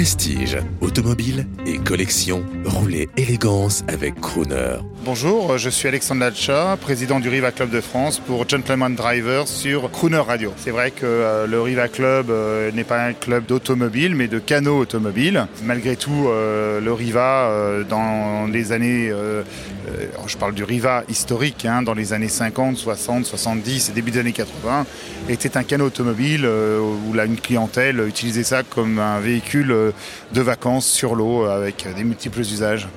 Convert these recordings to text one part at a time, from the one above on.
Prestige, automobile et collection, roulez élégance avec Crooner. Bonjour, je suis Alexandre Lacha, président du Riva Club de France pour Gentleman Driver sur Crooner Radio. C'est vrai que euh, le Riva Club euh, n'est pas un club d'automobile mais de canaux automobiles. Malgré tout, euh, le Riva dans les années, je parle du Riva historique, hein, dans les années 50, 60, 70 et début des années 80, était un canot automobile où là, une clientèle utilisait ça comme un véhicule de vacances sur l'eau avec des multiples usages.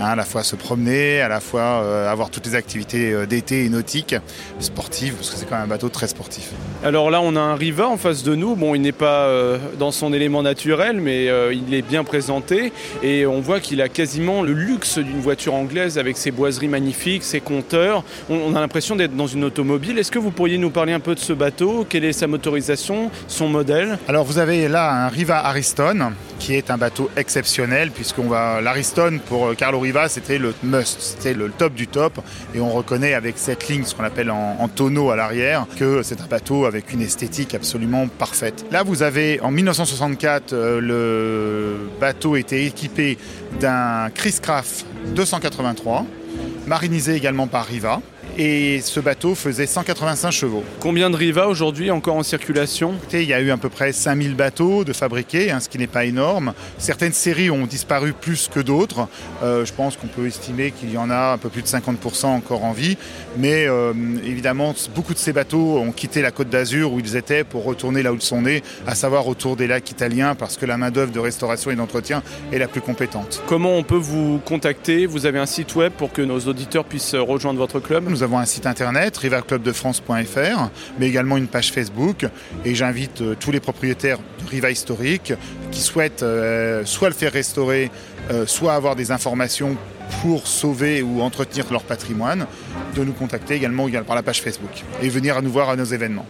Hein, à la fois se promener, à la fois euh, avoir toutes les activités euh, d'été et nautiques, sportives, parce que c'est quand même un bateau très sportif. Alors là, on a un Riva en face de nous. Bon, il n'est pas euh, dans son élément naturel, mais il est bien présenté et on voit qu'il a quasiment le luxe d'une voiture anglaise avec ses boiseries magnifiques, ses compteurs. On, a l'impression d'être dans une automobile. Est-ce que vous pourriez nous parler un peu de ce bateau? Quelle est sa motorisation, son modèle? Alors vous avez là un Riva Ariston qui est un bateau exceptionnel puisqu'on va l'Ariston pour Carlo Riva c'était le must, c'était le top du top et on reconnaît avec cette ligne ce qu'on appelle en, tonneau à l'arrière que c'est un bateau avec une esthétique absolument parfaite. Là vous avez en 1964 euh, le bateau était équipé d'un Chris Craft 283 marinisé également par Riva et ce bateau faisait 185 chevaux. Combien de Riva aujourd'hui encore en circulation? Il y a eu à peu près 5000 bateaux de fabriqués, hein, ce qui n'est pas énorme. Certaines séries ont disparu plus que d'autres. Euh, je pense qu'on peut estimer qu'il y en a un peu plus de 50% encore en vie. Mais euh, évidemment, beaucoup de ces bateaux ont quitté la côte d'Azur où ils étaient pour retourner là où ils sont nés, à savoir autour des lacs italiens, parce que la main-d'œuvre de restauration et d'entretien est la plus compétente. Comment on peut vous contacter? Vous avez un site web pour que nos auditeurs puissent rejoindre votre club avons un site internet, riverclubdefrance.fr, mais également une page Facebook. Et j'invite euh, tous les propriétaires de Riva historique qui souhaitent euh, soit le faire restaurer, euh, soit avoir des informations pour sauver ou entretenir leur patrimoine, de nous contacter également par la page Facebook et venir à nous voir à nos événements.